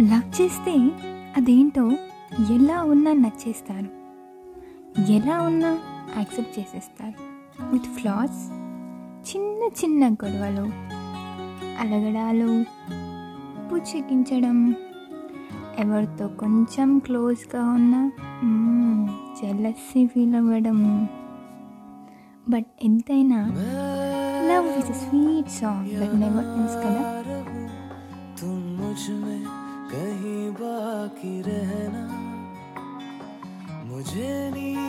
Love చేస్తే అదేంటో ఎలా ఉన్నా నచ్చేస్తారు. ఎలా ఉన్నా యాక్సెప్ట్ చేసేస్తారు. విత్ ఫ్లాస్ చిన్న చిన్న గొడవలు అలగడాలు పుచ్చెక్కించడం ఎవరితో కొంచెం క్లోజ్గా ఉన్నా జలసి ఫీల్ అవ్వడం. బట్ ఎంతైనా love is sweet song but never కదా? कहीं बाकी रहना। मुझे नहीं